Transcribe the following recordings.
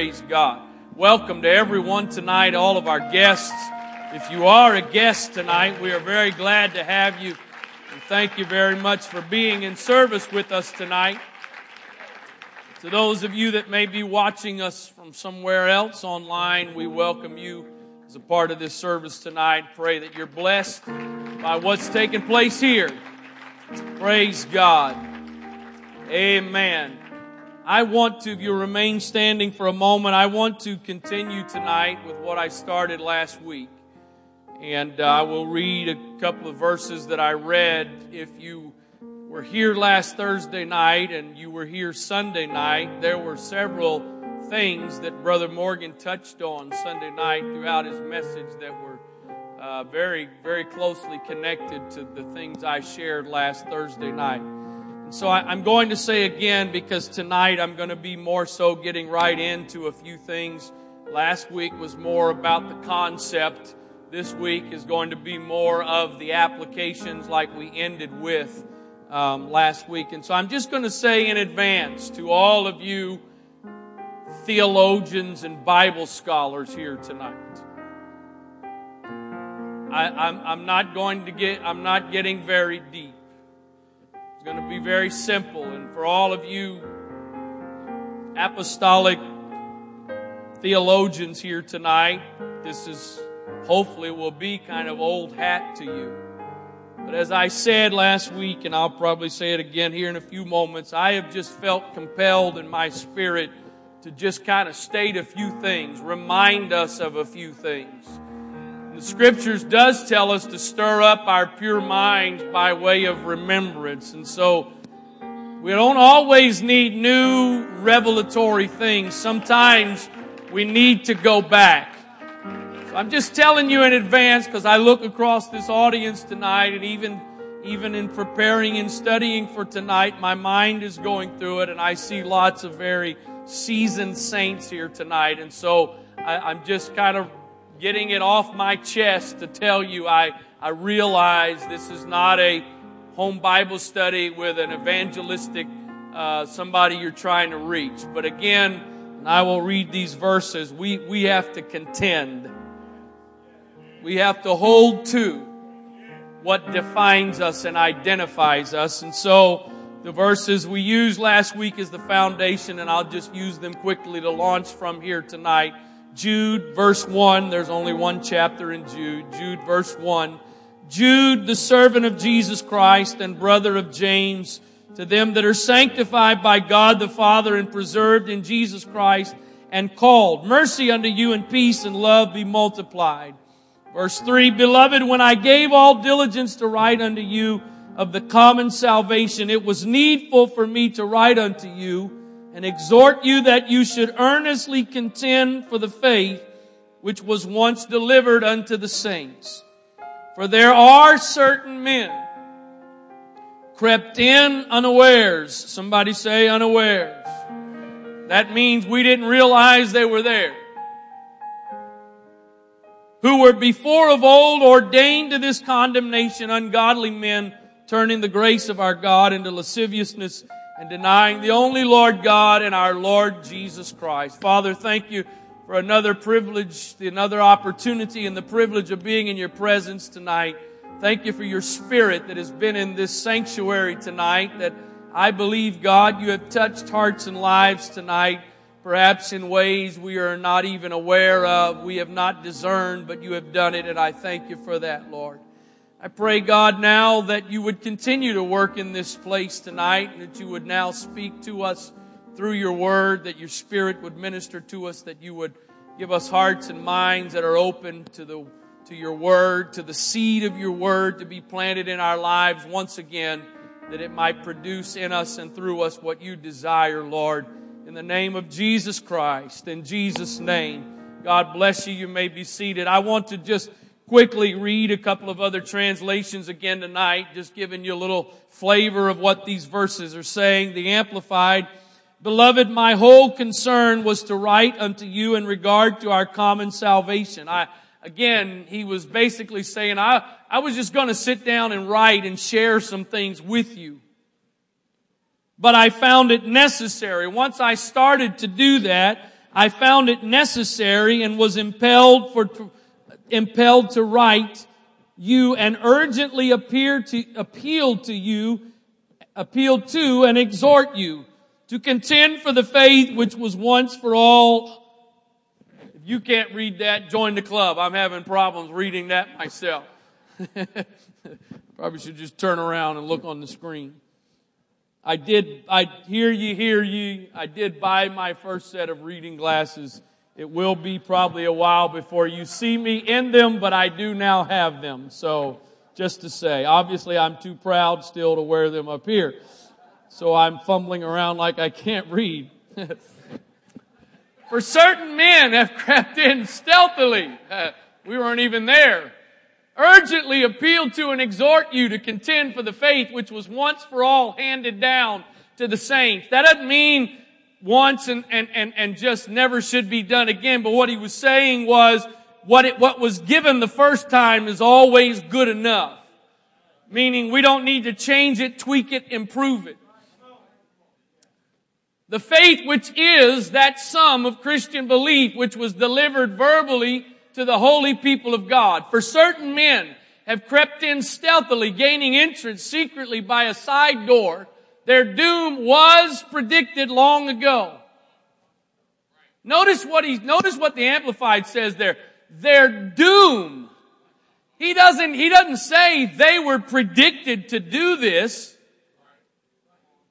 Praise God. Welcome to everyone tonight, all of our guests. If you are a guest tonight, we are very glad to have you. And thank you very much for being in service with us tonight. To those of you that may be watching us from somewhere else online, we welcome you as a part of this service tonight. Pray that you're blessed by what's taking place here. Praise God. Amen. I want to, if you remain standing for a moment, I want to continue tonight with what I started last week. And uh, I will read a couple of verses that I read. If you were here last Thursday night and you were here Sunday night, there were several things that Brother Morgan touched on Sunday night throughout his message that were uh, very, very closely connected to the things I shared last Thursday night. So I, I'm going to say again because tonight I'm going to be more so getting right into a few things. Last week was more about the concept. This week is going to be more of the applications like we ended with um, last week. And so I'm just going to say in advance to all of you theologians and Bible scholars here tonight. I, I'm, I'm not going to get, I'm not getting very deep. It's going to be very simple. And for all of you apostolic theologians here tonight, this is hopefully will be kind of old hat to you. But as I said last week, and I'll probably say it again here in a few moments, I have just felt compelled in my spirit to just kind of state a few things, remind us of a few things. The scriptures does tell us to stir up our pure minds by way of remembrance. And so we don't always need new revelatory things. Sometimes we need to go back. So I'm just telling you in advance because I look across this audience tonight and even even in preparing and studying for tonight, my mind is going through it and I see lots of very seasoned saints here tonight. And so I, am just kind of getting it off my chest to tell you I, I realize this is not a home Bible study with an evangelistic uh, somebody you're trying to reach. But again, I will read these verses. We, we have to contend we have to hold to what defines us and identifies us. And so the verses we used last week is the foundation, and I'll just use them quickly to launch from here tonight. Jude, verse 1. There's only one chapter in Jude. Jude, verse 1. Jude, the servant of Jesus Christ and brother of James, to them that are sanctified by God the Father and preserved in Jesus Christ and called. Mercy unto you and peace and love be multiplied. Verse 3, Beloved, when I gave all diligence to write unto you of the common salvation, it was needful for me to write unto you and exhort you that you should earnestly contend for the faith which was once delivered unto the saints. For there are certain men crept in unawares. Somebody say unawares. That means we didn't realize they were there who were before of old ordained to this condemnation, ungodly men, turning the grace of our God into lasciviousness and denying the only Lord God and our Lord Jesus Christ. Father, thank you for another privilege, another opportunity and the privilege of being in your presence tonight. Thank you for your spirit that has been in this sanctuary tonight that I believe, God, you have touched hearts and lives tonight perhaps in ways we are not even aware of, we have not discerned, but you have done it, and I thank you for that, Lord. I pray, God, now that you would continue to work in this place tonight, and that you would now speak to us through your word, that your spirit would minister to us, that you would give us hearts and minds that are open to the to your word, to the seed of your word to be planted in our lives once again, that it might produce in us and through us what you desire, Lord in the name of Jesus Christ. In Jesus' name. God bless you. You may be seated. I want to just quickly read a couple of other translations again tonight, just giving you a little flavor of what these verses are saying. The Amplified, Beloved, my whole concern was to write unto you in regard to our common salvation. I, again, he was basically saying, I, I was just going to sit down and write and share some things with you. But I found it necessary. Once I started to do that, I found it necessary and was impelled for, impelled to write you and urgently appear to, appeal to you, appeal to and exhort you to contend for the faith which was once for all. If you can't read that, join the club. I'm having problems reading that myself. Probably should just turn around and look on the screen. I did, I hear you, hear you. I did buy my first set of reading glasses. It will be probably a while before you see me in them, but I do now have them. So, just to say, obviously I'm too proud still to wear them up here. So I'm fumbling around like I can't read. For certain men have crept in stealthily. we weren't even there urgently appeal to and exhort you to contend for the faith which was once for all handed down to the saints. That doesn't mean once and, and, and, and just never should be done again, but what he was saying was what it, what was given the first time is always good enough. Meaning we don't need to change it, tweak it, improve it. The faith which is that sum of Christian belief which was delivered verbally to the holy people of God. For certain men have crept in stealthily, gaining entrance secretly by a side door. Their doom was predicted long ago. Notice what he, notice what the Amplified says there. Their doom. He doesn't, he doesn't say they were predicted to do this.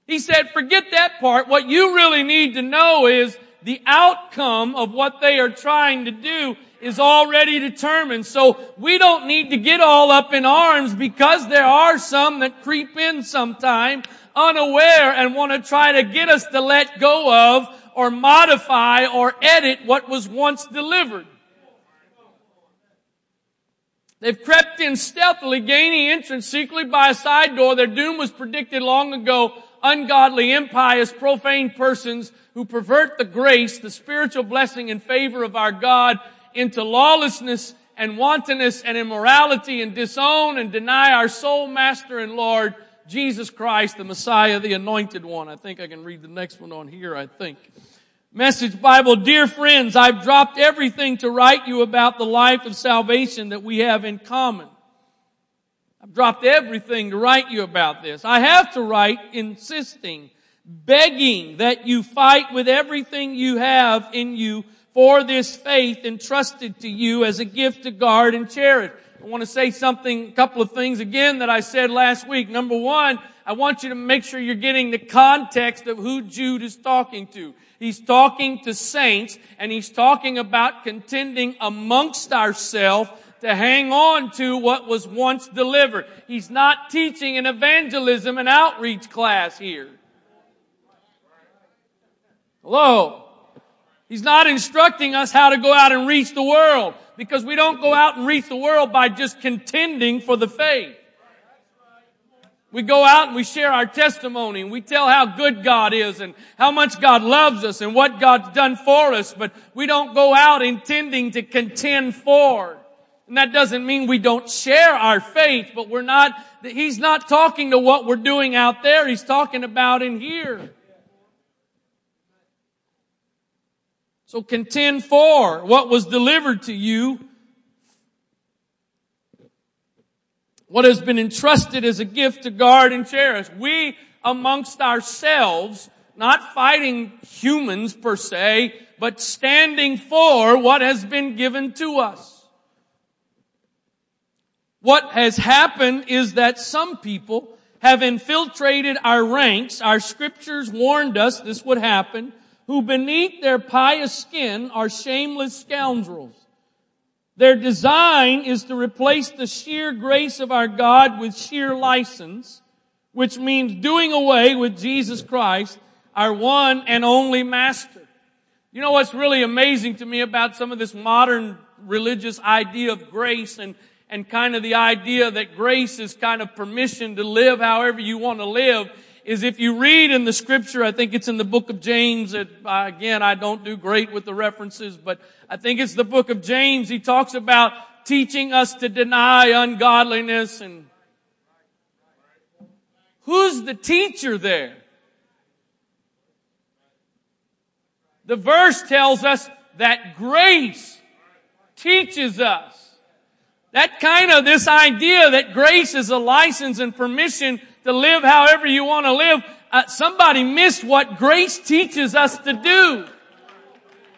He said, forget that part. What you really need to know is the outcome of what they are trying to do is already determined. So we don't need to get all up in arms because there are some that creep in sometime unaware and want to try to get us to let go of or modify or edit what was once delivered. They've crept in stealthily, gaining entrance secretly by a side door. Their doom was predicted long ago. Ungodly, impious, profane persons who pervert the grace, the spiritual blessing and favor of our God into lawlessness and wantonness and immorality and disown and deny our sole master and Lord, Jesus Christ, the Messiah, the anointed one. I think I can read the next one on here, I think. Message Bible, dear friends, I've dropped everything to write you about the life of salvation that we have in common. I've dropped everything to write you about this. I have to write insisting, begging that you fight with everything you have in you for this faith entrusted to you as a gift to guard and cherish. I want to say something, a couple of things again that I said last week. Number one, I want you to make sure you're getting the context of who Jude is talking to. He's talking to saints and he's talking about contending amongst ourselves to hang on to what was once delivered. He's not teaching an evangelism and outreach class here. Hello? He's not instructing us how to go out and reach the world because we don't go out and reach the world by just contending for the faith. We go out and we share our testimony and we tell how good God is and how much God loves us and what God's done for us, but we don't go out intending to contend for. And that doesn't mean we don't share our faith, but we're not, He's not talking to what we're doing out there. He's talking about in here. So contend for what was delivered to you, what has been entrusted as a gift to guard and cherish. We amongst ourselves, not fighting humans per se, but standing for what has been given to us. What has happened is that some people have infiltrated our ranks. Our scriptures warned us this would happen who beneath their pious skin are shameless scoundrels. Their design is to replace the sheer grace of our God with sheer license, which means doing away with Jesus Christ, our one and only master. You know what's really amazing to me about some of this modern religious idea of grace and, and kind of the idea that grace is kind of permission to live however you want to live is if you read in the scripture, I think it's in the book of James, uh, again, I don't do great with the references, but I think it's the book of James. He talks about teaching us to deny ungodliness and who's the teacher there? The verse tells us that grace teaches us. That kind of this idea that grace is a license and permission to live however you want to live, uh, somebody missed what grace teaches us to do.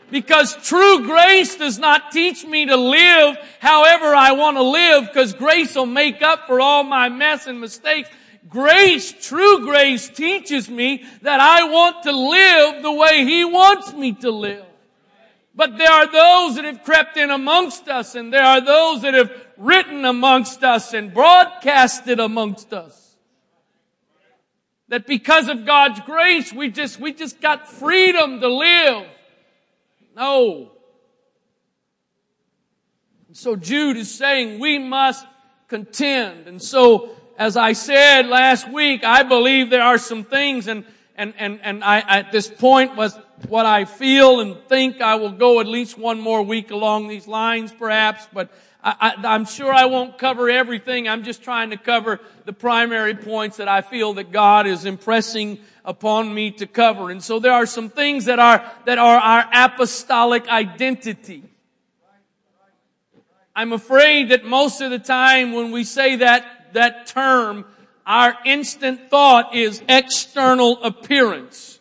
Because true grace does not teach me to live however I want to live because grace will make up for all my mess and mistakes. Grace, true grace teaches me that I want to live the way He wants me to live. But there are those that have crept in amongst us and there are those that have written amongst us and broadcasted amongst us. That because of God's grace, we just, we just got freedom to live no. So Jude is saying we must contend. And so, as I said last week, I believe there are some things and, and, and, and I, at this point was what I feel and think I will go at least one more week along these lines perhaps, but I, am sure I won't cover everything. I'm just trying to cover the primary points that I feel that God is impressing upon me to cover. And so there are some things that are, that are our apostolic identity. I'm afraid that most of the time when we say that, that term, our instant thought is external appearance.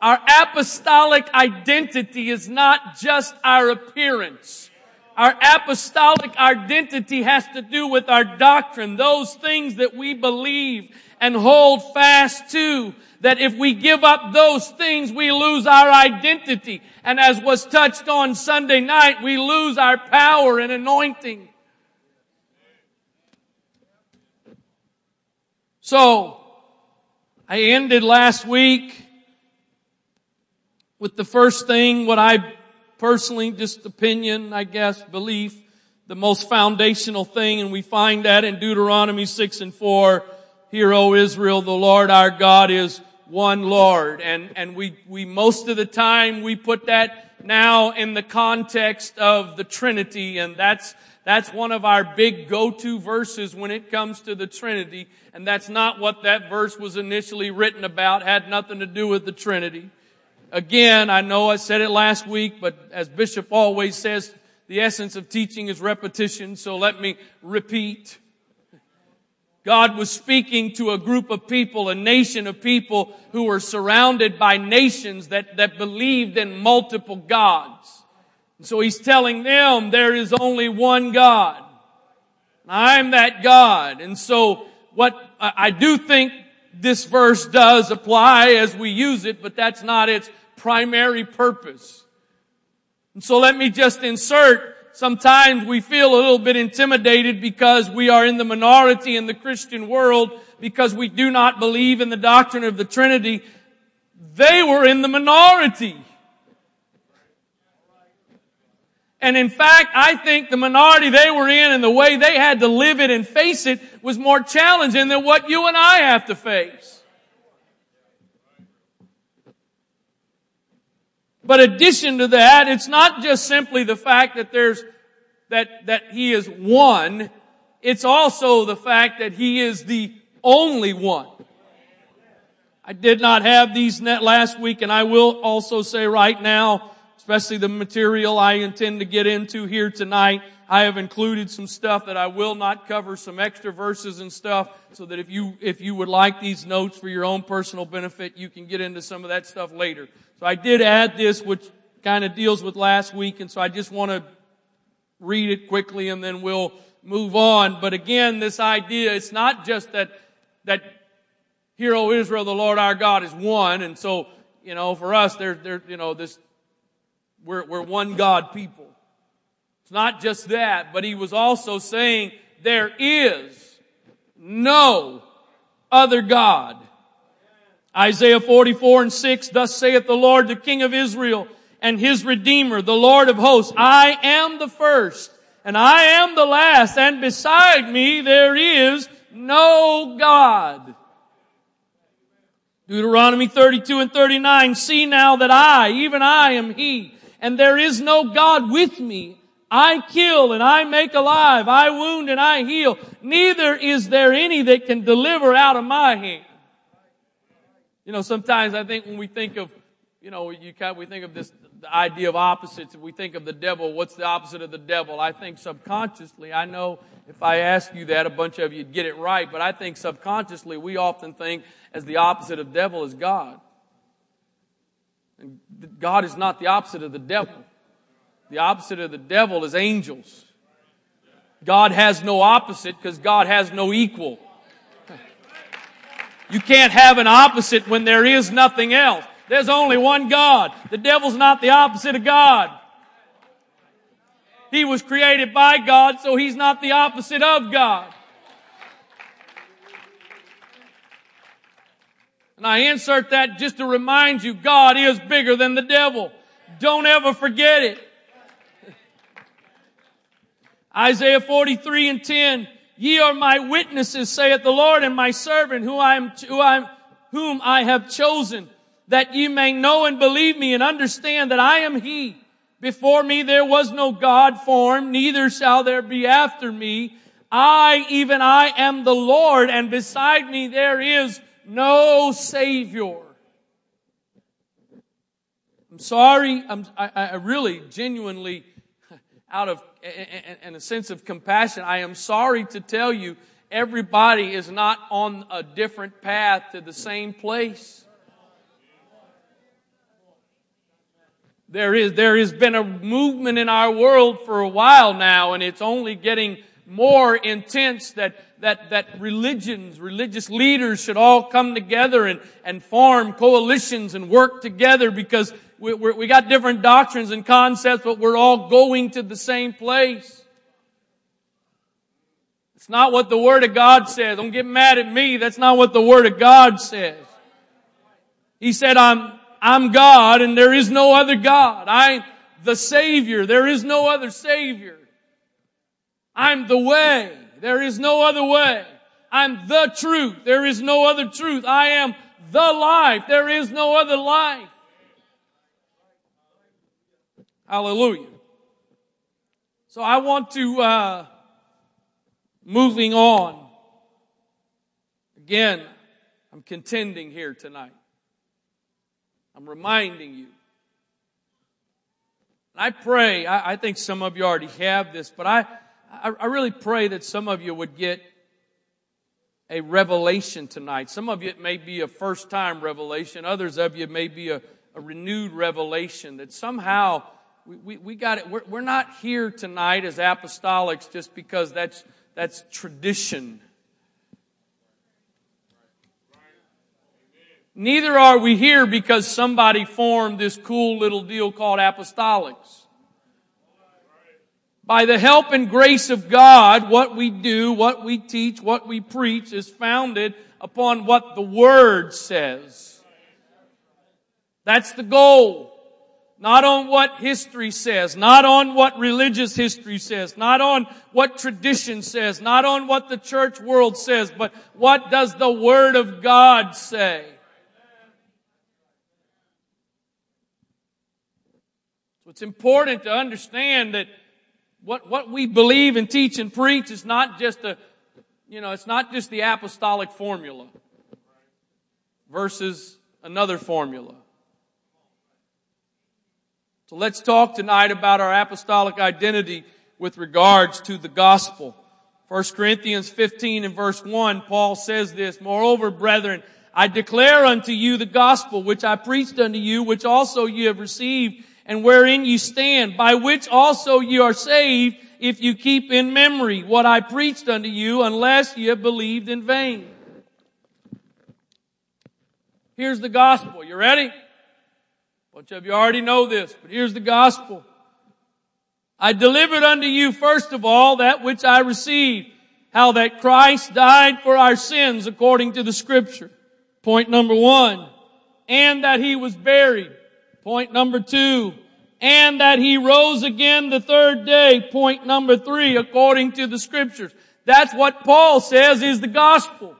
Our apostolic identity is not just our appearance. Our apostolic identity has to do with our doctrine, those things that we believe and hold fast to that if we give up those things, we lose our identity. And as was touched on Sunday night, we lose our power and anointing. So, I ended last week with the first thing, what I personally, just opinion, I guess, belief, the most foundational thing, and we find that in Deuteronomy 6 and 4, Hear, O Israel, the Lord our God is one Lord. And, and we, we, most of the time, we put that now in the context of the Trinity, and that's, that's one of our big go-to verses when it comes to the Trinity. And that's not what that verse was initially written about, had nothing to do with the Trinity. Again, I know I said it last week, but as Bishop always says, the essence of teaching is repetition, so let me repeat. God was speaking to a group of people, a nation of people who were surrounded by nations that, that believed in multiple gods. And so he's telling them there is only one God. I'm that God. And so what I do think this verse does apply as we use it, but that's not its primary purpose. And so let me just insert sometimes we feel a little bit intimidated because we are in the minority in the Christian world because we do not believe in the doctrine of the Trinity. They were in the minority. And in fact, I think the minority they were in and the way they had to live it and face it was more challenging than what you and I have to face. But addition to that, it's not just simply the fact that there's, that, that He is one. It's also the fact that He is the only one. I did not have these last week and I will also say right now, especially the material I intend to get into here tonight, I have included some stuff that I will not cover, some extra verses and stuff, so that if you, if you would like these notes for your own personal benefit, you can get into some of that stuff later. So I did add this, which kind of deals with last week, and so I just want to read it quickly and then we'll move on. But again, this idea, it's not just that, that Hear, O Israel, the Lord our God is one, and so, you know, for us, there, there, you know, this, we're, we're one God people. It's not just that, but he was also saying there is no other God Isaiah 44 and 6, thus saith the Lord, the King of Israel and his Redeemer, the Lord of hosts. I am the first and I am the last and beside me there is no God. Deuteronomy 32 and 39, see now that I, even I am he, and there is no God with me. I kill and I make alive. I wound and I heal. Neither is there any that can deliver out of my hand. You know, sometimes I think when we think of you know, you kind of, we think of this the idea of opposites. If We think of the devil. What's the opposite of the devil? I think subconsciously, I know if I ask you that, a bunch of you'd get it right, but I think subconsciously we often think as the opposite of devil is God. And God is not the opposite of the devil. The opposite of the devil is angels. God has no opposite because God has no equal. You can't have an opposite when there is nothing else. There's only one God. The devil's not the opposite of God. He was created by God, so he's not the opposite of God. And I insert that just to remind you, God is bigger than the devil. Don't ever forget it. Isaiah 43 and 10, ye are my witnesses, saith the Lord, and my servant who I am, who I am, whom I have chosen that ye may know and believe me and understand that I am He. Before me there was no God formed, neither shall there be after me. I, even I, am the Lord, and beside me there is no Savior. I'm sorry, I'm, I, I really, genuinely, out of, in a sense of compassion, I am sorry to tell you, everybody is not on a different path to the same place. There is, there has been a movement in our world for a while now, and it's only getting more intense that, that, that religions, religious leaders should all come together and, and form coalitions and work together because we, we got different doctrines and concepts, but we're all going to the same place. It's not what the Word of God says. Don't get mad at me. That's not what the Word of God says. He said, I'm, I'm God and there is no other God. I'm the Savior. There is no other Savior. I'm the way. There is no other way. I'm the truth. There is no other truth. I am the life. There is no other life. Hallelujah. So I want to, uh, moving on. Again, I'm contending here tonight. I'm reminding you. And I pray, I, I, think some of you already have this, but I, I, I really pray that some of you would get a revelation tonight. Some of you it may be a first time revelation. Others of you may be a, a renewed revelation that somehow we, we, we got it. We're, we're not here tonight as apostolics just because that's, that's tradition. Neither are we here because somebody formed this cool little deal called apostolics. By the help and grace of God, what we do, what we teach, what we preach is founded upon what the Word says. That's the goal. Not on what history says, not on what religious history says, not on what tradition says, not on what the church world says, but what does the Word of God say? So it's important to understand that what, what we believe and teach and preach is not just a, you know, it's not just the apostolic formula versus another formula. So let's talk tonight about our apostolic identity with regards to the gospel. 1 Corinthians 15 and verse 1, Paul says this, Moreover, brethren, I declare unto you the gospel which I preached unto you, which also you have received, and wherein you stand, by which also you are saved, if you keep in memory what I preached unto you, unless you have believed in vain. Here's the gospel. You ready? A bunch of you already know this, but here's the gospel. I delivered unto you first of all that which I received, how that Christ died for our sins according to the scripture. Point number one. And that he was buried Point number two. And that he rose again the third day. Point number three, according to the scriptures. That's what Paul says is the gospel.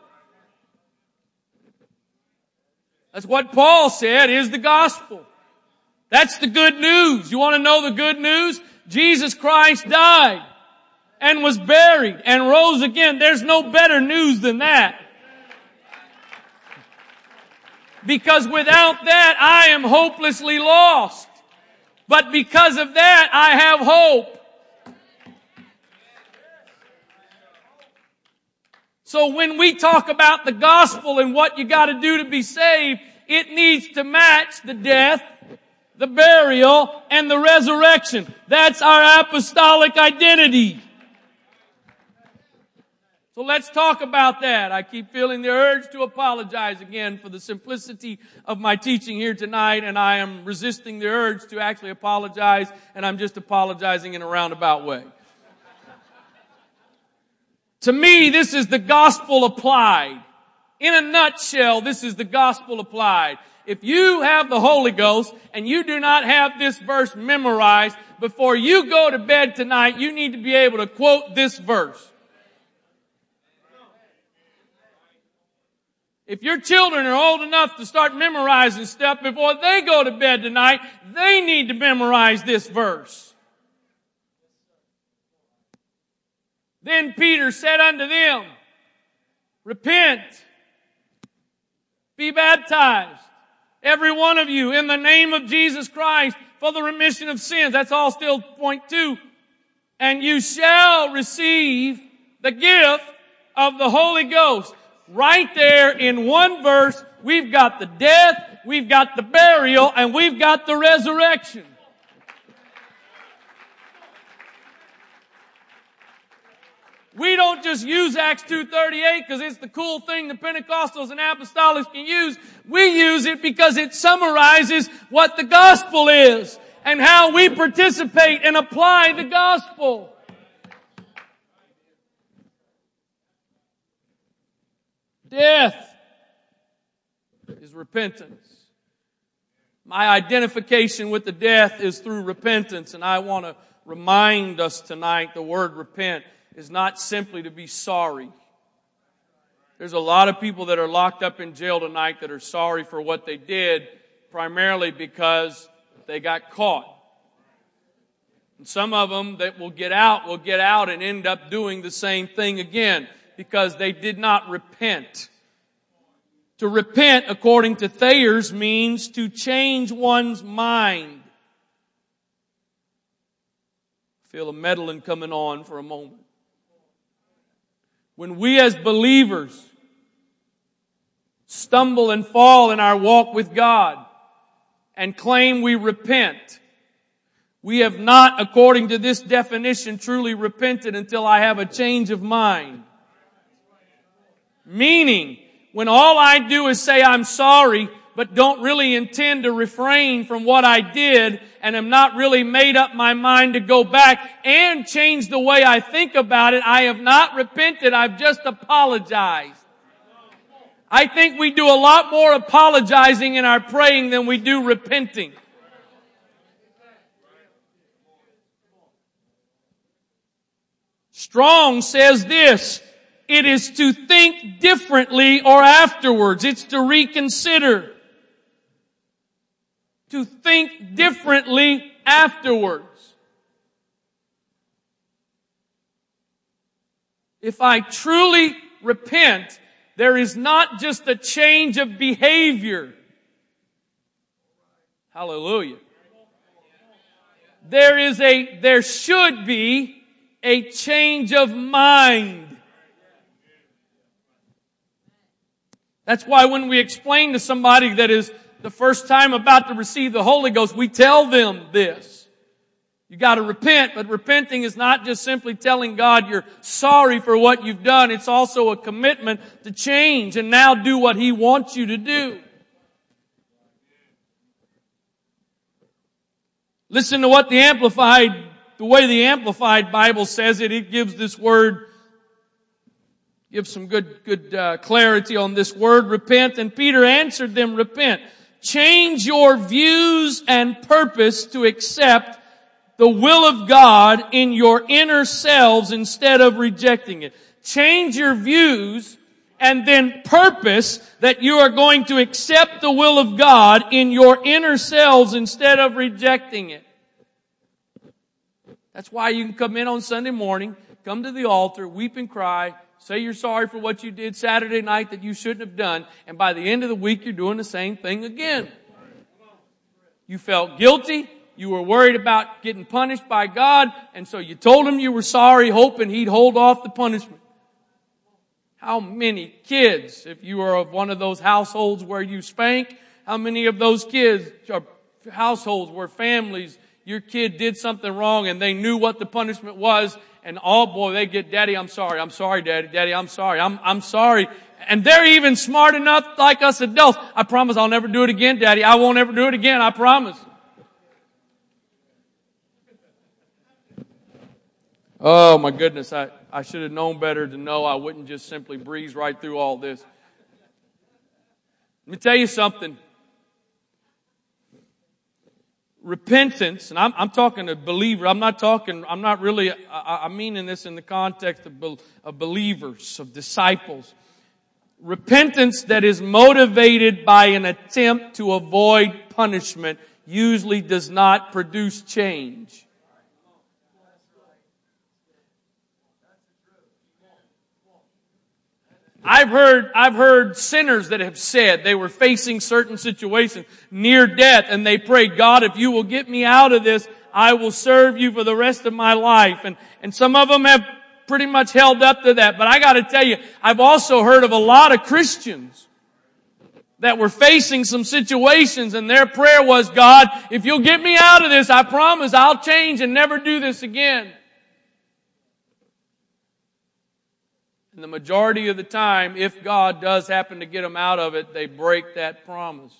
That's what Paul said is the gospel. That's the good news. You want to know the good news? Jesus Christ died and was buried and rose again. There's no better news than that. Because without that, I am hopelessly lost. But because of that, I have hope. So when we talk about the gospel and what you gotta do to be saved, it needs to match the death, the burial, and the resurrection. That's our apostolic identity. So let's talk about that. I keep feeling the urge to apologize again for the simplicity of my teaching here tonight, and I am resisting the urge to actually apologize, and I'm just apologizing in a roundabout way. to me, this is the gospel applied. In a nutshell, this is the gospel applied. If you have the Holy Ghost and you do not have this verse memorized, before you go to bed tonight, you need to be able to quote this verse. If your children are old enough to start memorizing stuff before they go to bed tonight, they need to memorize this verse. Then Peter said unto them, Repent, be baptized, every one of you, in the name of Jesus Christ for the remission of sins. That's all still point two. And you shall receive the gift of the Holy Ghost right there in one verse, we've got the death, we've got the burial, and we've got the resurrection. We just use Acts 2.38 because it's the cool thing the Pentecostals and Apostolics can use. We use it because it summarizes what the gospel is and how we participate and apply the gospel. Death is repentance. My identification with the death is through repentance, and I want to remind us tonight the word repent is not simply to be sorry. There's a lot of people that are locked up in jail tonight that are sorry for what they did, primarily because they got caught. And some of them that will get out will get out and end up doing the same thing again because they did not repent. To repent, according to Thayer's, means to change one's mind. Feel a meddling coming on for a moment. When we as believers stumble and fall in our walk with God and claim we repent, we have not, according to this definition, truly repented until I have a change of mind. Meaning, when all I do is say I'm sorry, but don't really intend to refrain from what I did and am not really made up my mind to go back and change the way I think about it, I have not repented, I've just apologized. I think we do a lot more apologizing in our praying than we do repenting. Strong says this, it is to think differently or afterwards. It's to reconsider. To think differently afterwards. If I truly repent, there is not just a change of behavior. Hallelujah. There is a, there should be a change of mind. That's why when we explain to somebody that is the first time about to receive the Holy Ghost, we tell them this. You gotta repent, but repenting is not just simply telling God you're sorry for what you've done. It's also a commitment to change and now do what He wants you to do. Listen to what the Amplified, the way the Amplified Bible says it, it gives this word give some good, good uh, clarity on this word, repent. And Peter answered them, repent. Change your views and purpose to accept the will of God in your inner selves instead of rejecting it. Change your views and then purpose that you are going to accept the will of God in your inner selves instead of rejecting it. That's why you can come in on Sunday morning, come to the altar, weep and cry, Say you're sorry for what you did Saturday night that you shouldn't have done. And by the end of the week, you're doing the same thing again. You felt guilty. You were worried about getting punished by God. And so you told him you were sorry, hoping he'd hold off the punishment. How many kids, if you are of one of those households where you spank, how many of those kids are households where families, your kid did something wrong and they knew what the punishment was and oh boy, they get, daddy, I'm sorry, I'm sorry, daddy, daddy, I'm sorry, I'm, I'm sorry. And they're even smart enough like us adults. I promise I'll never do it again, daddy. I won't ever do it again, I promise. Oh my goodness, I, I should have known better to know I wouldn't just simply breeze right through all this. Let me tell you something. Repentance, and I'm, I'm talking to believer. I'm not talking, I'm not really, I, I'm meaning this in the context of, of believers, of disciples. Repentance that is motivated by an attempt to avoid punishment usually does not produce change. I've heard, I've heard sinners that have said they were facing certain situations near death and they prayed, God, if you will get me out of this, I will serve you for the rest of my life. And, and some of them have pretty much held up to that. But I gotta tell you, I've also heard of a lot of Christians that were facing some situations and their prayer was, God, if you'll get me out of this, I promise I'll change and never do this again. And the majority of the time, if God does happen to get them out of it, they break that promise.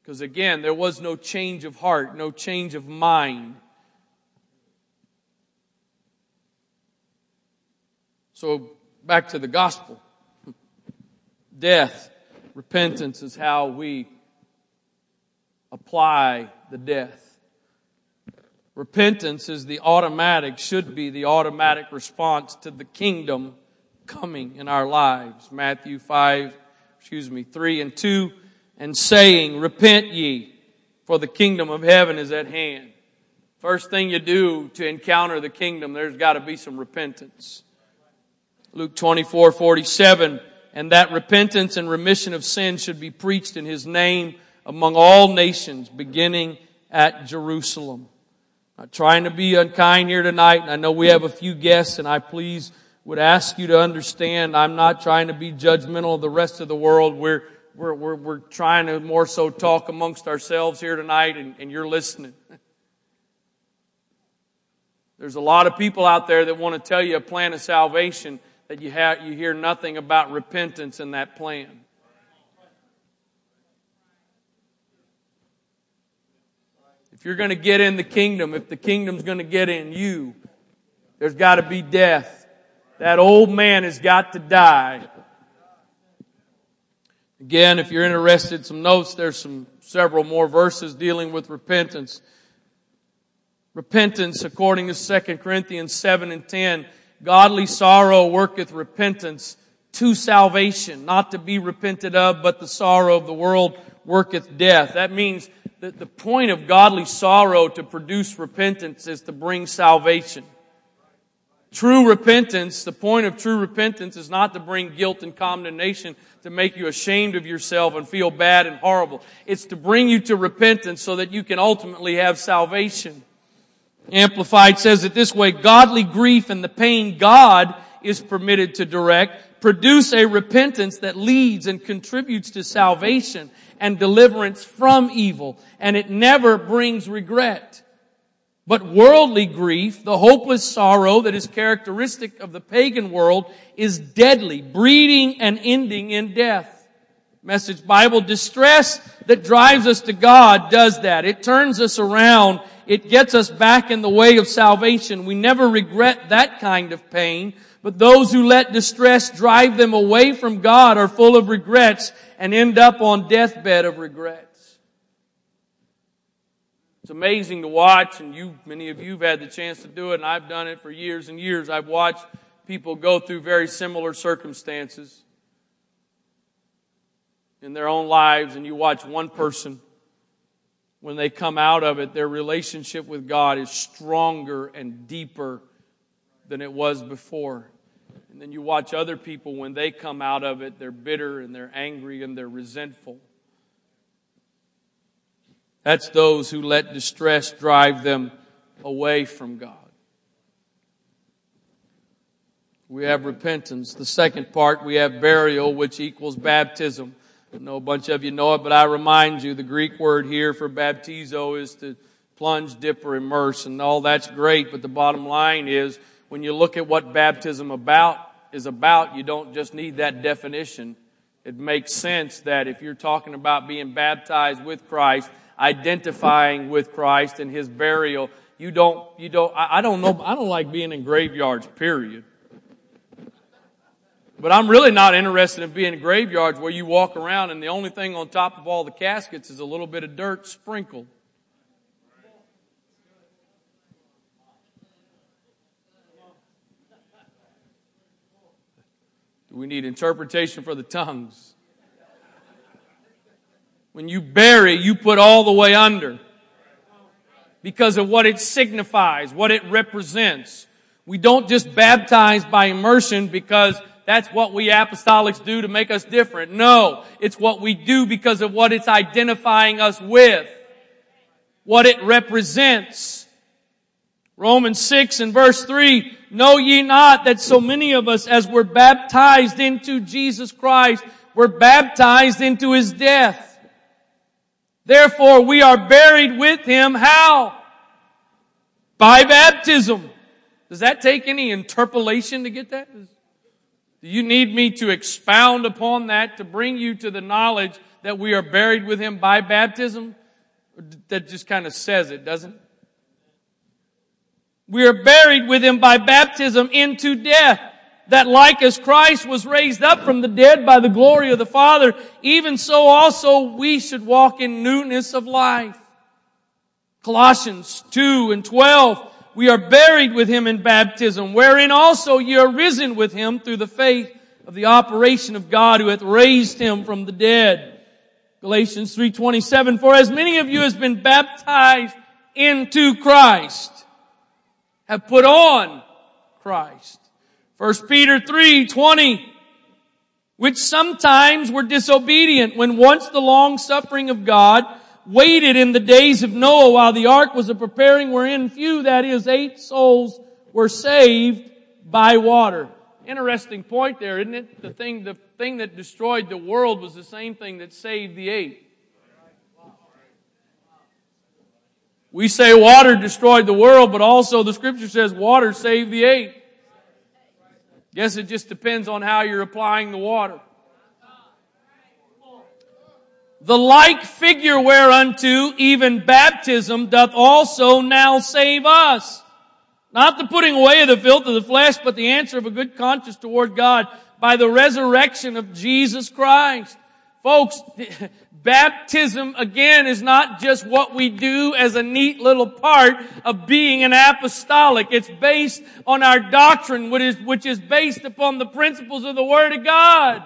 Because again, there was no change of heart, no change of mind. So, back to the gospel. Death, repentance is how we apply the death. Repentance is the automatic, should be the automatic response to the kingdom coming in our lives. Matthew 5, excuse me, 3 and 2, and saying, Repent ye, for the kingdom of heaven is at hand. First thing you do to encounter the kingdom, there's got to be some repentance. Luke 24, 47, and that repentance and remission of sin should be preached in his name among all nations, beginning at Jerusalem. Not trying to be unkind here tonight, and I know we have a few guests, and I please would ask you to understand I'm not trying to be judgmental of the rest of the world. We're, we're, we're, we're trying to more so talk amongst ourselves here tonight and, and you're listening. There's a lot of people out there that want to tell you a plan of salvation that you, have, you hear nothing about repentance in that plan. If you're going to get in the kingdom, if the kingdom's going to get in you, there's got to be death. That old man has got to die. Again, if you're interested, some notes, there's some several more verses dealing with repentance. Repentance, according to 2 Corinthians 7 and 10, godly sorrow worketh repentance to salvation, not to be repented of, but the sorrow of the world worketh death. That means that the point of godly sorrow to produce repentance is to bring salvation. True repentance, the point of true repentance is not to bring guilt and condemnation to make you ashamed of yourself and feel bad and horrible. It's to bring you to repentance so that you can ultimately have salvation. Amplified says it this way, godly grief and the pain God is permitted to direct produce a repentance that leads and contributes to salvation and deliverance from evil, and it never brings regret. But worldly grief, the hopeless sorrow that is characteristic of the pagan world, is deadly, breeding and ending in death. Message Bible, distress that drives us to God does that. It turns us around. It gets us back in the way of salvation. We never regret that kind of pain. But those who let distress drive them away from God are full of regrets and end up on deathbed of regret. It's amazing to watch, and you, many of you have had the chance to do it, and I've done it for years and years. I've watched people go through very similar circumstances in their own lives, and you watch one person, when they come out of it, their relationship with God is stronger and deeper than it was before. And then you watch other people when they come out of it, they're bitter and they're angry and they're resentful. That's those who let distress drive them away from God. We have repentance. The second part, we have burial, which equals baptism. I know a bunch of you know it, but I remind you the Greek word here for baptizo is to plunge, dip, or immerse, and all that's great, but the bottom line is when you look at what baptism about is about, you don't just need that definition. It makes sense that if you're talking about being baptized with Christ, identifying with Christ and his burial, you don't, you don't, I, I don't know, I don't like being in graveyards, period. But I'm really not interested in being in graveyards where you walk around and the only thing on top of all the caskets is a little bit of dirt sprinkled. Do we need interpretation for the tongues? When you bury, you put all the way under because of what it signifies, what it represents. We don't just baptize by immersion because that's what we apostolics do to make us different. No, it's what we do because of what it's identifying us with. What it represents. Romans 6 and verse 3, know ye not that so many of us as were baptized into Jesus Christ were baptized into His death. Therefore we are buried with Him. How? By baptism. Does that take any interpolation to get that? Do you need me to expound upon that to bring you to the knowledge that we are buried with him by baptism? That just kind of says it, doesn't it? We are buried with him by baptism into death. That like as Christ was raised up from the dead by the glory of the Father, even so also we should walk in newness of life. Colossians 2 and 12 we are buried with him in baptism, wherein also ye are risen with him through the faith of the operation of God who hath raised him from the dead. Galatians 3.27, for as many of you as been baptized into Christ have put on Christ. 1 Peter 3.20, which sometimes were disobedient when once the long suffering of God waited in the days of Noah while the ark was a preparing wherein few, that is eight souls, were saved by water. Interesting point there, isn't it? The thing, the thing that destroyed the world was the same thing that saved the eight. We say water destroyed the world, but also the scripture says water saved the eight. Guess it just depends on how you're applying the water. The like figure whereunto even baptism doth also now save us. Not the putting away of the filth of the flesh, but the answer of a good conscience toward God by the resurrection of Jesus Christ. Folks, baptism again is not just what we do as a neat little part of being an apostolic. It's based on our doctrine, which is, which is based upon the principles of the Word of God.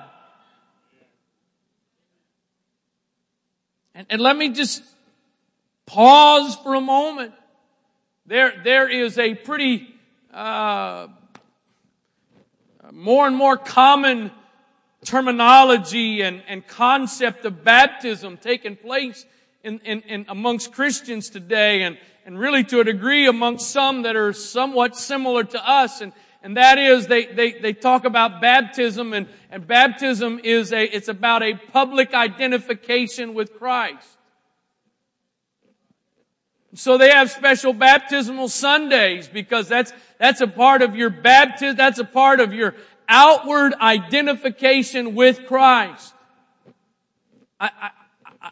And, and let me just pause for a moment. There, there is a pretty, uh, more and more common terminology and, and concept of baptism taking place in, in, in, amongst Christians today and, and really to a degree amongst some that are somewhat similar to us. And, and that is they, they, they talk about baptism and, and baptism is a, it's about a public identification with Christ. So they have special baptismal Sundays because that's, that's a part of your baptism, that's a part of your outward identification with Christ. I, I,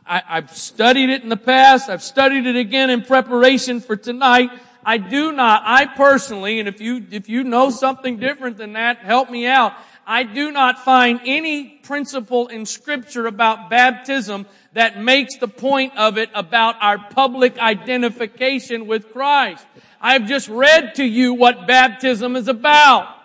I, I've studied it in the past. I've studied it again in preparation for tonight. I do not, I personally, and if you, if you know something different than that, help me out. I do not find any principle in scripture about baptism that makes the point of it about our public identification with Christ. I've just read to you what baptism is about.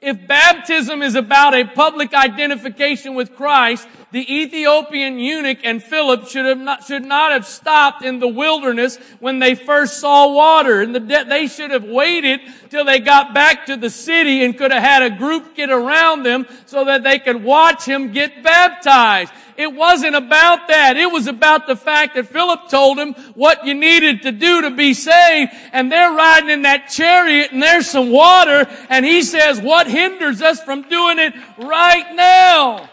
If baptism is about a public identification with Christ, the Ethiopian eunuch and Philip should have not, should not have stopped in the wilderness when they first saw water. And the, they should have waited till they got back to the city and could have had a group get around them so that they could watch him get baptized. It wasn't about that. It was about the fact that Philip told him what you needed to do to be saved. And they're riding in that chariot and there's some water. And he says, what hinders us from doing it right now?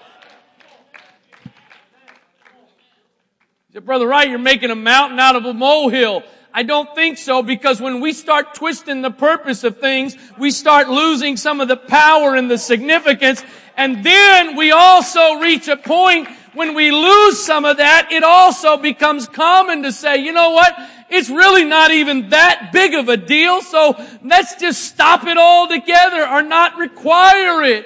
Brother Wright, you're making a mountain out of a molehill. I don't think so because when we start twisting the purpose of things, we start losing some of the power and the significance. And then we also reach a point when we lose some of that, it also becomes common to say, you know what? It's really not even that big of a deal, so let's just stop it all together or not require it.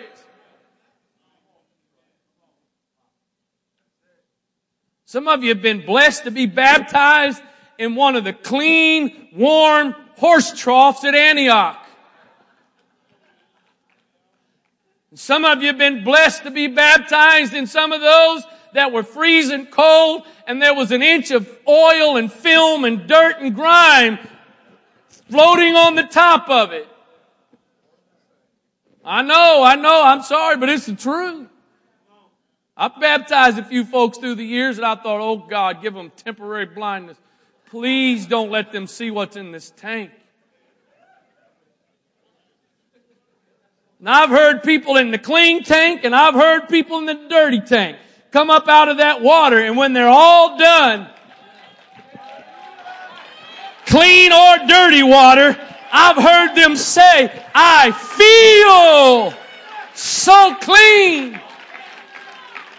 Some of you have been blessed to be baptized in one of the clean, warm horse troughs at Antioch. Some of you have been blessed to be baptized in some of those that were freezing cold and there was an inch of oil and film and dirt and grime floating on the top of it. I know, I know, I'm sorry, but it's the truth. I've baptized a few folks through the years and I thought, oh God, give them temporary blindness. Please don't let them see what's in this tank. Now I've heard people in the clean tank and I've heard people in the dirty tank come up out of that water and when they're all done, clean or dirty water, I've heard them say, I feel so clean.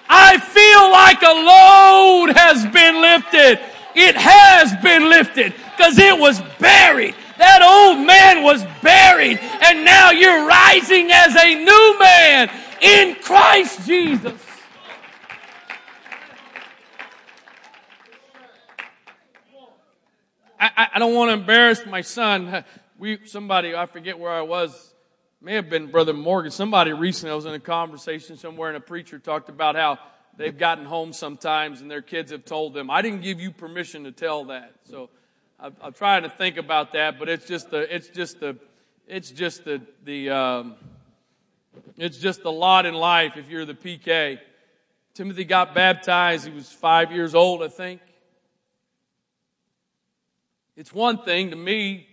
I feel like a load has been lifted. It has been lifted because it was buried. That old man was buried and now you're rising as a new man in Christ Jesus. I, I don't want to embarrass my son. We, somebody, I forget where I was, may have been Brother Morgan. Somebody recently, I was in a conversation somewhere and a preacher talked about how they've gotten home sometimes and their kids have told them, I didn't give you permission to tell that. So I'm, I'm trying to think about that, but it's just the, it's just the, it's just the, the, um, it's just the lot in life if you're the PK. Timothy got baptized. He was five years old, I think. It's one thing to me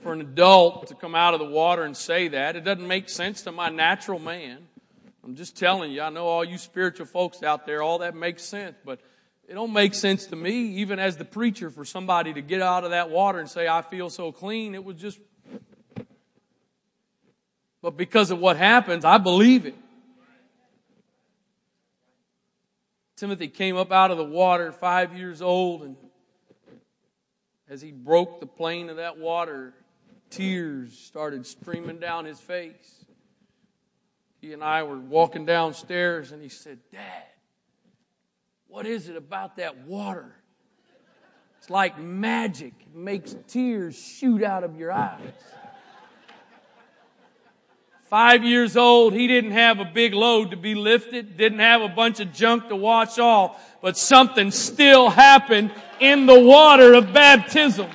for an adult to come out of the water and say that. It doesn't make sense to my natural man. I'm just telling you, I know all you spiritual folks out there, all that makes sense, but it don't make sense to me, even as the preacher, for somebody to get out of that water and say, I feel so clean. It was just, but because of what happens, I believe it. Timothy came up out of the water five years old and as he broke the plane of that water, tears started streaming down his face. He and I were walking downstairs, and he said, Dad, what is it about that water? It's like magic. It makes tears shoot out of your eyes. Five years old, he didn't have a big load to be lifted, didn't have a bunch of junk to wash off, but something still happened in the water of baptism.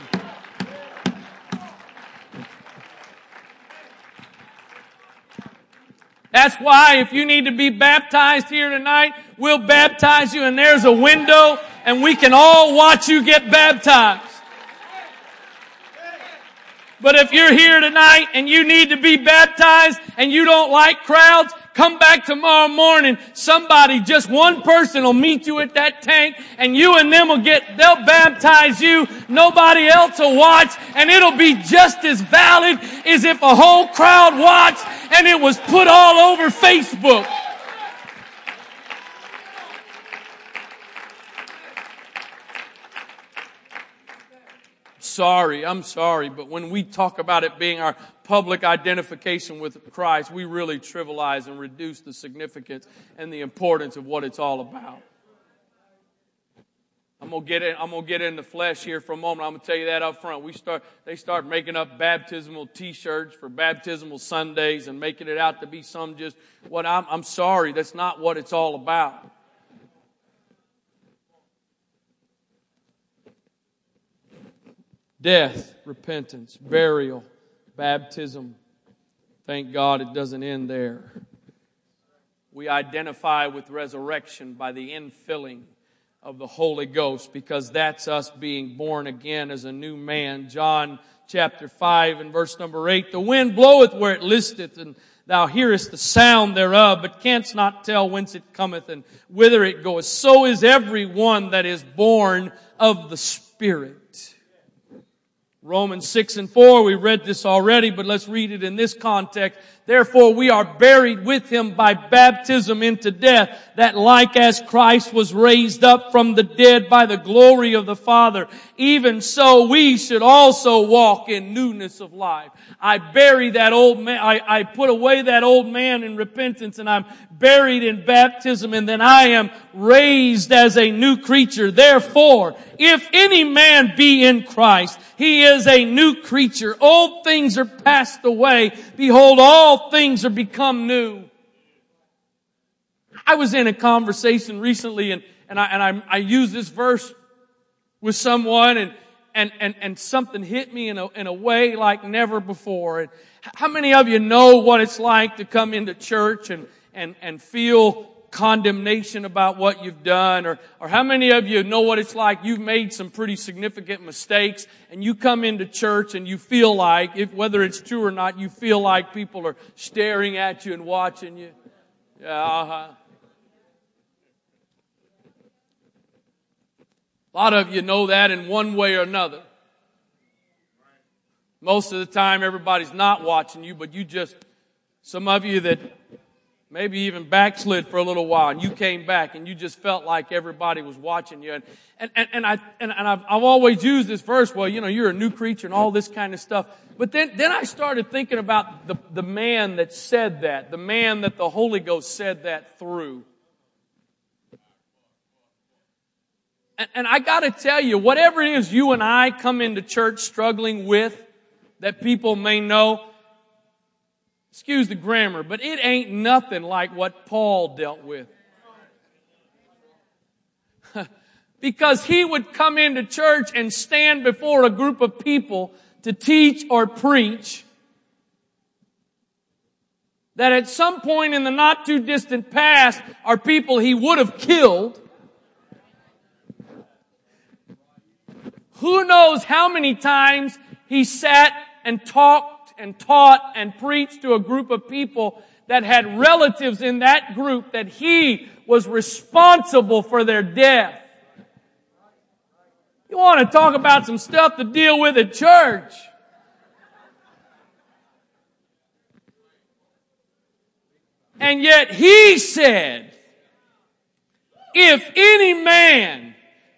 That's why if you need to be baptized here tonight, we'll baptize you and there's a window and we can all watch you get baptized. But if you're here tonight and you need to be baptized and you don't like crowds, Come back tomorrow morning. Somebody, just one person will meet you at that tank and you and them will get, they'll baptize you. Nobody else will watch and it'll be just as valid as if a whole crowd watched and it was put all over Facebook. Sorry, I'm sorry, but when we talk about it being our public identification with Christ, we really trivialize and reduce the significance and the importance of what it's all about. I'm gonna get in, I'm gonna get in the flesh here for a moment. I'm gonna tell you that up front. We start, they start making up baptismal t-shirts for baptismal Sundays and making it out to be some just what I'm, I'm sorry. That's not what it's all about. Death, repentance, burial, baptism. Thank God it doesn't end there. We identify with resurrection by the infilling of the Holy Ghost because that's us being born again as a new man. John chapter 5 and verse number 8. The wind bloweth where it listeth and thou hearest the sound thereof, but canst not tell whence it cometh and whither it goeth. So is every one that is born of the Spirit. Romans 6 and 4, we read this already, but let's read it in this context. Therefore we are buried with him by baptism into death, that like as Christ was raised up from the dead by the glory of the Father, even so we should also walk in newness of life. I bury that old man, I, I put away that old man in repentance and I'm buried in baptism and then I am raised as a new creature. Therefore, if any man be in Christ, he is a new creature. Old things are passed away. Behold, all things are become new. I was in a conversation recently and, and I, and I, I used this verse with someone and, and, and, and something hit me in a, in a way like never before. And how many of you know what it's like to come into church and, and, and feel condemnation about what you've done or, or how many of you know what it's like? You've made some pretty significant mistakes and you come into church and you feel like if whether it's true or not you feel like people are staring at you and watching you. Yeah uh-huh. a lot of you know that in one way or another. Most of the time everybody's not watching you but you just some of you that maybe even backslid for a little while and you came back and you just felt like everybody was watching you. And, and, and, and I, and, and I've, I've always used this verse, well, you know, you're a new creature and all this kind of stuff. But then, then I started thinking about the, the man that said that, the man that the Holy Ghost said that through. And, and I gotta tell you, whatever it is you and I come into church struggling with, that people may know, excuse the grammar, but it ain't nothing like what Paul dealt with. because he would come into church and stand before a group of people to teach or preach that at some point in the not too distant past are people he would have killed. Who knows how many times he sat and talked and taught and preached to a group of people that had relatives in that group that he was responsible for their death. You want to talk about some stuff to deal with at church. And yet he said, if any man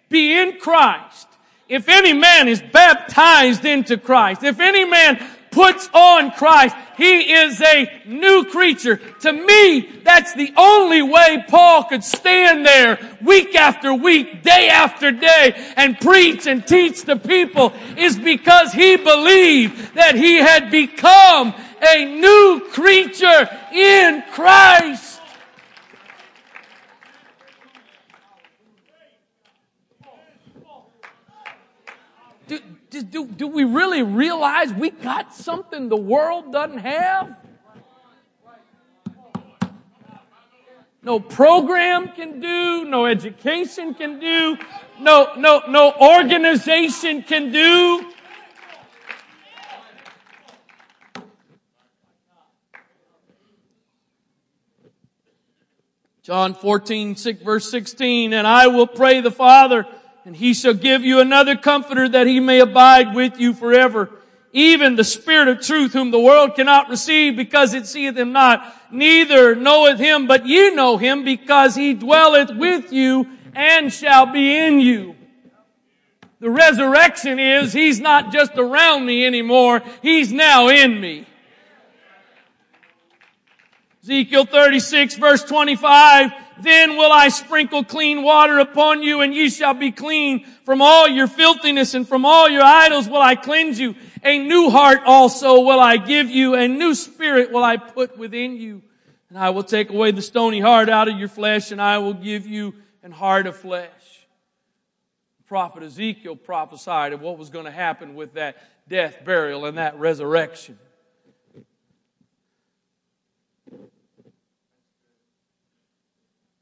be in Christ, if any man is baptized into Christ, if any man puts on Christ, he is a new creature. To me, that's the only way Paul could stand there week after week, day after day, and preach and teach the people is because he believed that he had become a new creature in Christ. Do, do we really realize we got something the world doesn't have? No program can do, no education can do, no, no, no organization can do. John 14, 6, verse 16, and I will pray the Father and he shall give you another comforter that he may abide with you forever. Even the Spirit of truth whom the world cannot receive because it seeth him not, neither knoweth him, but ye know him because he dwelleth with you and shall be in you. The resurrection is he's not just around me anymore, he's now in me. Ezekiel 36 verse 25, then will I sprinkle clean water upon you and ye shall be clean from all your filthiness and from all your idols will I cleanse you. A new heart also will I give you. A new spirit will I put within you. And I will take away the stony heart out of your flesh and I will give you an heart of flesh. The prophet Ezekiel prophesied of what was going to happen with that death, burial, and that resurrection.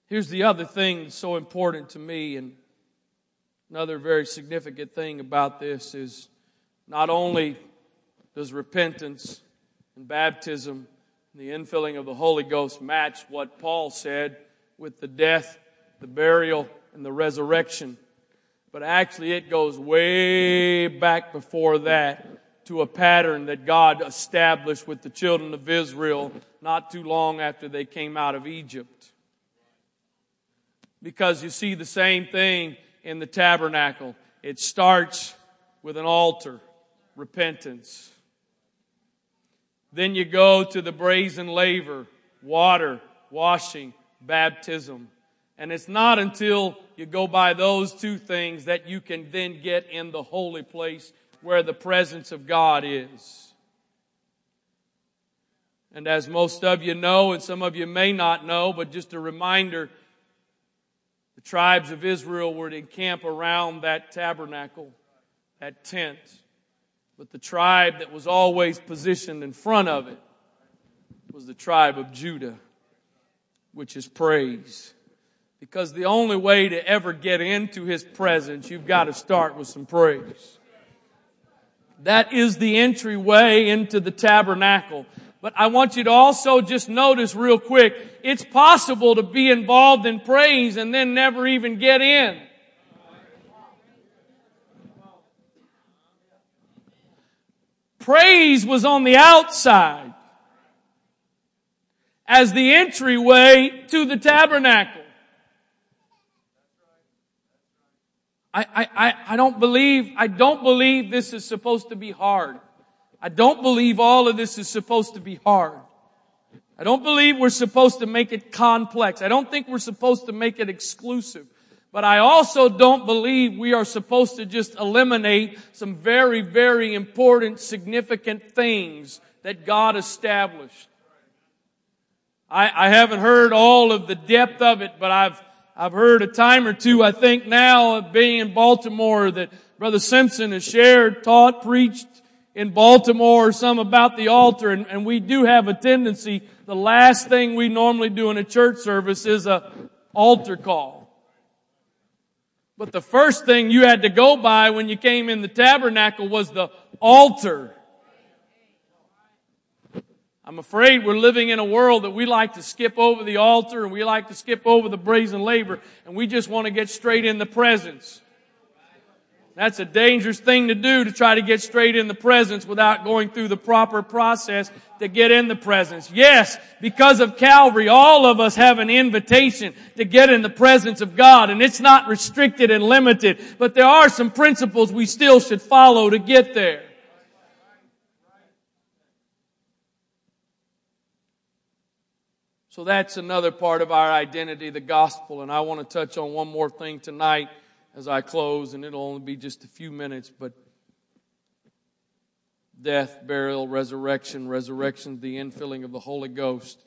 Here's the other thing that's so important to me, and another very significant thing about this is not only does repentance and baptism and the infilling of the Holy Ghost match what Paul said with the death, the burial, and the resurrection, but actually it goes way back before that to a pattern that God established with the children of Israel not too long after they came out of Egypt. Because you see the same thing in the tabernacle. It starts with an altar, repentance. Then you go to the brazen laver, water, washing, baptism. And it's not until you go by those two things that you can then get in the holy place where the presence of God is. And as most of you know, and some of you may not know, but just a reminder, tribes of Israel were to encamp around that tabernacle, that tent. But the tribe that was always positioned in front of it was the tribe of Judah, which is praise. Because the only way to ever get into His presence, you've got to start with some praise. That is the entryway into the tabernacle. But I want you to also just notice real quick, it's possible to be involved in praise and then never even get in. Praise was on the outside as the entryway to the tabernacle. I, I, I don't believe, I don't believe this is supposed to be hard. I don't believe all of this is supposed to be hard. I don't believe we're supposed to make it complex. I don't think we're supposed to make it exclusive. But I also don't believe we are supposed to just eliminate some very, very important, significant things that God established. I, I haven't heard all of the depth of it, but I've I've heard a time or two, I think now, of being in Baltimore that Brother Simpson has shared, taught, preached in Baltimore or some about the altar, and, and we do have a tendency, the last thing we normally do in a church service is a altar call. But the first thing you had to go by when you came in the tabernacle was the altar. I'm afraid we're living in a world that we like to skip over the altar and we like to skip over the brazen laver and we just want to get straight in the presence. That's a dangerous thing to do to try to get straight in the presence without going through the proper process to get in the presence. Yes, because of Calvary, all of us have an invitation to get in the presence of God and it's not restricted and limited, but there are some principles we still should follow to get there. So that's another part of our identity, the gospel. And I want to touch on one more thing tonight as I close, and it'll only be just a few minutes, but death, burial, resurrection, resurrection, the infilling of the Holy Ghost.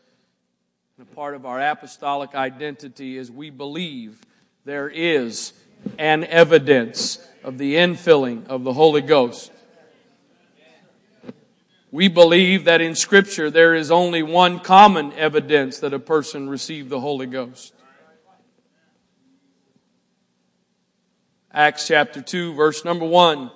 And a part of our apostolic identity is we believe there is an evidence of the infilling of the Holy Ghost. We believe that in scripture there is only one common evidence that a person received the Holy Ghost. Acts chapter 2 verse number 1.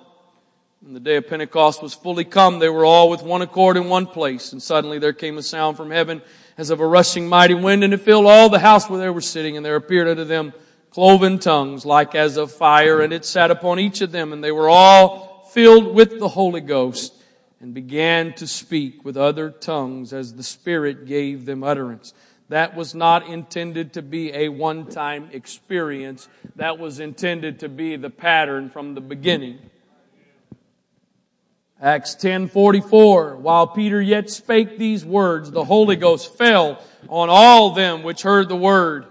When the day of Pentecost was fully come, they were all with one accord in one place, and suddenly there came a sound from heaven as of a rushing mighty wind, and it filled all the house where they were sitting, and there appeared unto them cloven tongues like as of fire, and it sat upon each of them, and they were all filled with the Holy Ghost and began to speak with other tongues as the Spirit gave them utterance. That was not intended to be a one time experience. That was intended to be the pattern from the beginning. Acts 10:44 While Peter yet spake these words the Holy Ghost fell on all them which heard the word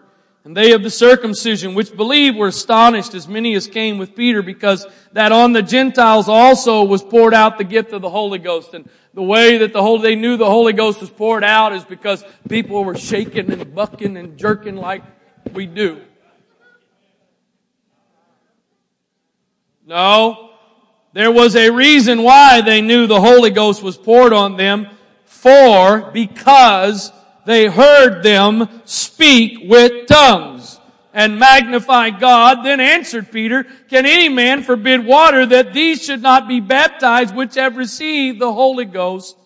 And they of the circumcision which believed were astonished as many as came with Peter because that on the Gentiles also was poured out the gift of the Holy Ghost. And the way that the Holy, they knew the Holy Ghost was poured out is because people were shaking and bucking and jerking like we do. No. There was a reason why they knew the Holy Ghost was poured on them. For, because they heard them speak with tongues and magnify God. Then answered Peter, Can any man forbid water that these should not be baptized which have received the Holy Ghost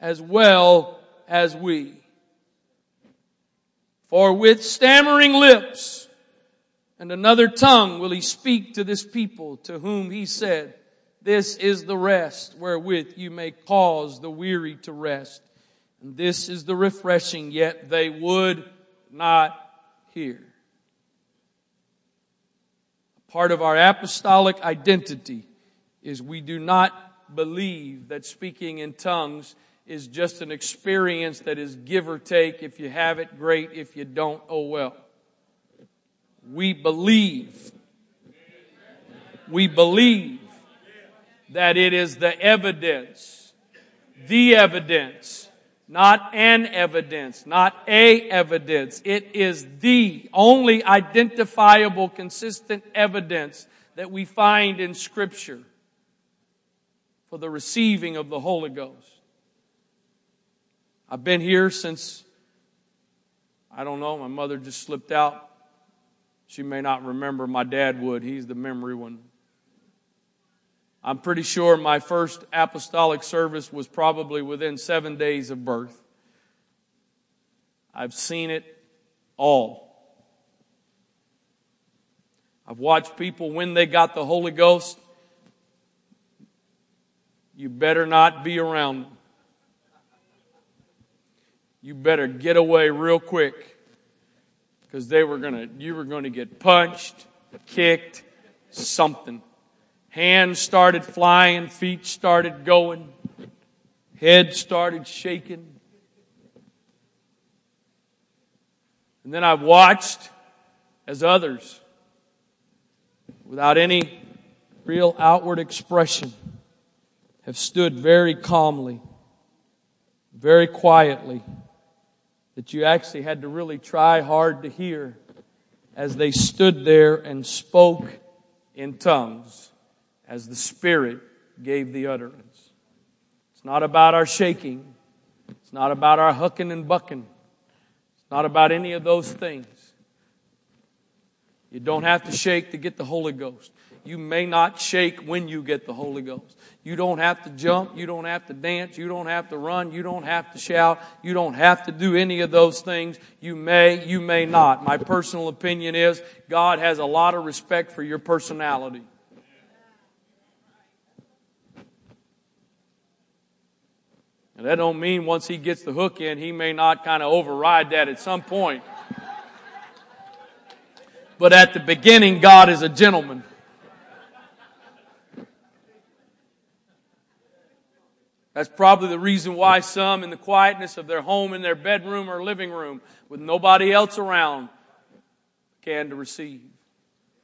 as well as we? For with stammering lips and another tongue will he speak to this people to whom he said, This is the rest wherewith you may cause the weary to rest. This is the refreshing, yet they would not hear. Part of our apostolic identity is we do not believe that speaking in tongues is just an experience that is give or take. If you have it, great. If you don't, oh well. We believe. We believe that it is the evidence, the evidence, not an evidence, not a evidence. It is the only identifiable, consistent evidence that we find in Scripture for the receiving of the Holy Ghost. I've been here since, I don't know, my mother just slipped out. She may not remember. My dad would. He's the memory one. I'm pretty sure my first apostolic service was probably within seven days of birth. I've seen it all. I've watched people when they got the Holy Ghost. You better not be around them you better get away real quick because they were gonna you were going to get punched kicked something hands started flying feet started going head started shaking. And then i've watched as others without any real outward expression have stood very calmly very quietly that you actually had to really try hard to hear as they stood there and spoke in tongues as the Spirit gave the utterance. It's not about our shaking. It's not about our hucking and bucking. It's not about any of those things. You don't have to shake to get the Holy Ghost. You may not shake when you get the Holy Ghost. You don't have to jump. You don't have to dance. You don't have to run. You don't have to shout. You don't have to do any of those things. You may, you may not. My personal opinion is God has a lot of respect for your personality. And that don't mean once he gets the hook in, he may not kind of override that at some point. But at the beginning, God is a gentleman. That's probably the reason why some, in the quietness of their home, in their bedroom or living room, with nobody else around, can to receive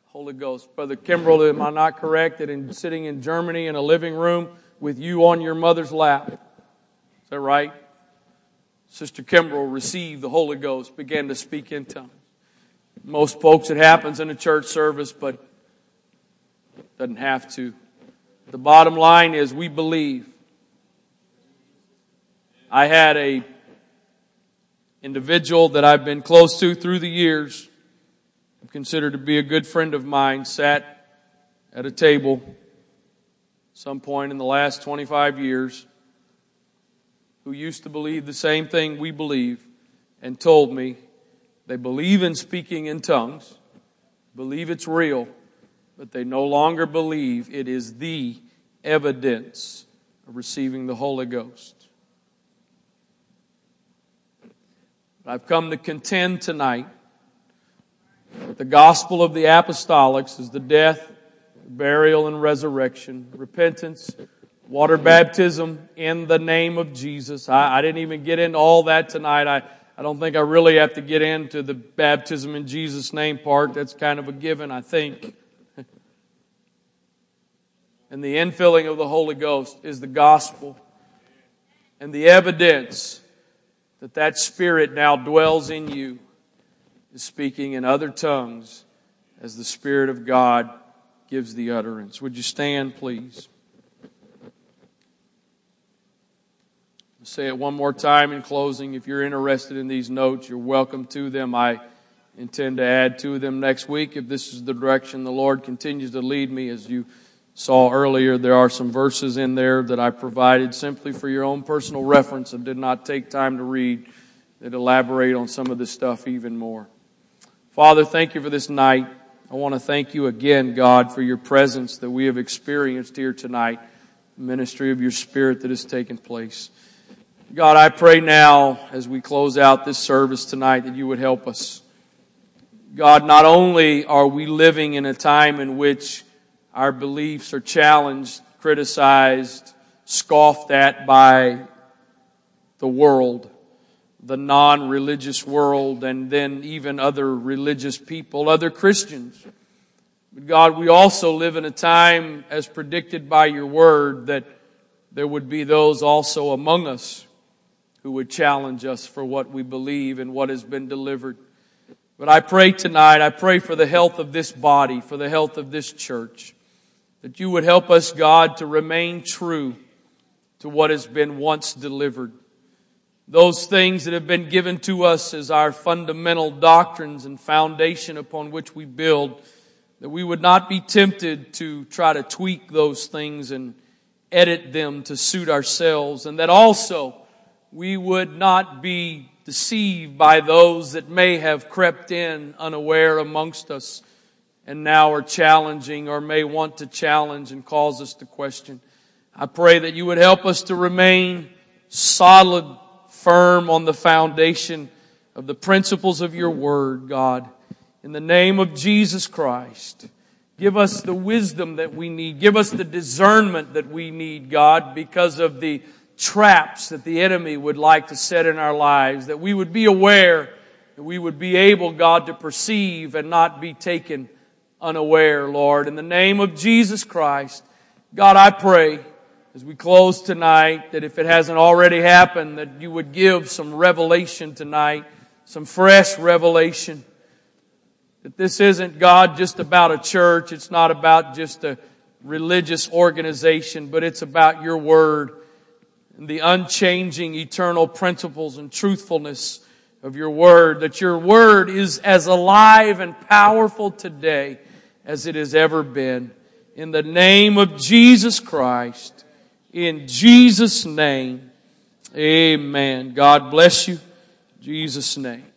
Holy Ghost. Brother Kimbrell, am I not correct that in sitting in Germany in a living room with you on your mother's lap? That right? Sister Kimbrell received the Holy Ghost, began to speak in tongues. Most folks, it happens in a church service, but doesn't have to. The bottom line is we believe I had a individual that I've been close to through the years, considered to be a good friend of mine, sat at a table some point in the last 25 years who used to believe the same thing we believe and told me they believe in speaking in tongues, believe it's real, but they no longer believe it is the evidence of receiving the Holy Ghost. I've come to contend tonight that the gospel of the apostolics is the death, burial, and resurrection, repentance, water baptism in the name of Jesus. I, I, didn't even get into all that tonight. I, I don't think I really have to get into the baptism in Jesus' name part. That's kind of a given, I think. and the infilling of the Holy Ghost is the gospel and the evidence that that Spirit now dwells in you is speaking in other tongues as the Spirit of God gives the utterance. Would you stand, please? Say it one more time in closing. If you're interested in these notes, you're welcome to them. I intend to add to them next week if this is the direction the Lord continues to lead me. As you saw earlier, there are some verses in there that I provided simply for your own personal reference and did not take time to read that elaborate on some of this stuff even more. Father, thank you for this night. I want to thank you again, God, for your presence that we have experienced here tonight, the ministry of your Spirit that has taken place. God, I pray now as we close out this service tonight that you would help us. God, not only are we living in a time in which our beliefs are challenged, criticized, scoffed at by the world, the non religious world, and then even other religious people, other Christians. But God, we also live in a time, as predicted by your word, that there would be those also among us who would challenge us for what we believe and what has been delivered. But I pray tonight, I pray for the health of this body, for the health of this church, that you would help us, God, to remain true to what has been once delivered. Those things that have been given to us as our fundamental doctrines and foundation upon which we build, that we would not be tempted to try to tweak those things and edit them to suit ourselves, and that also we would not be deceived by those that may have crept in unaware amongst us and now are challenging or may want to challenge and cause us to question. I pray that you would help us to remain solid, firm on the foundation of the principles of your word, God. In the name of Jesus Christ, give us the wisdom that we need. Give us the discernment that we need, God, because of the traps that the enemy would like to set in our lives, that we would be aware, that we would be able, God, to perceive and not be taken unaware, Lord. In the name of Jesus Christ, God, I pray as we close tonight that if it hasn't already happened, that you would give some revelation tonight, some fresh revelation. That this isn't, God, just about a church. It's not about just a religious organization, but it's about your word and the unchanging eternal principles and truthfulness of your word, that your word is as alive and powerful today as it has ever been. In the name of Jesus Christ, in Jesus' name, amen. God bless you. Jesus' name.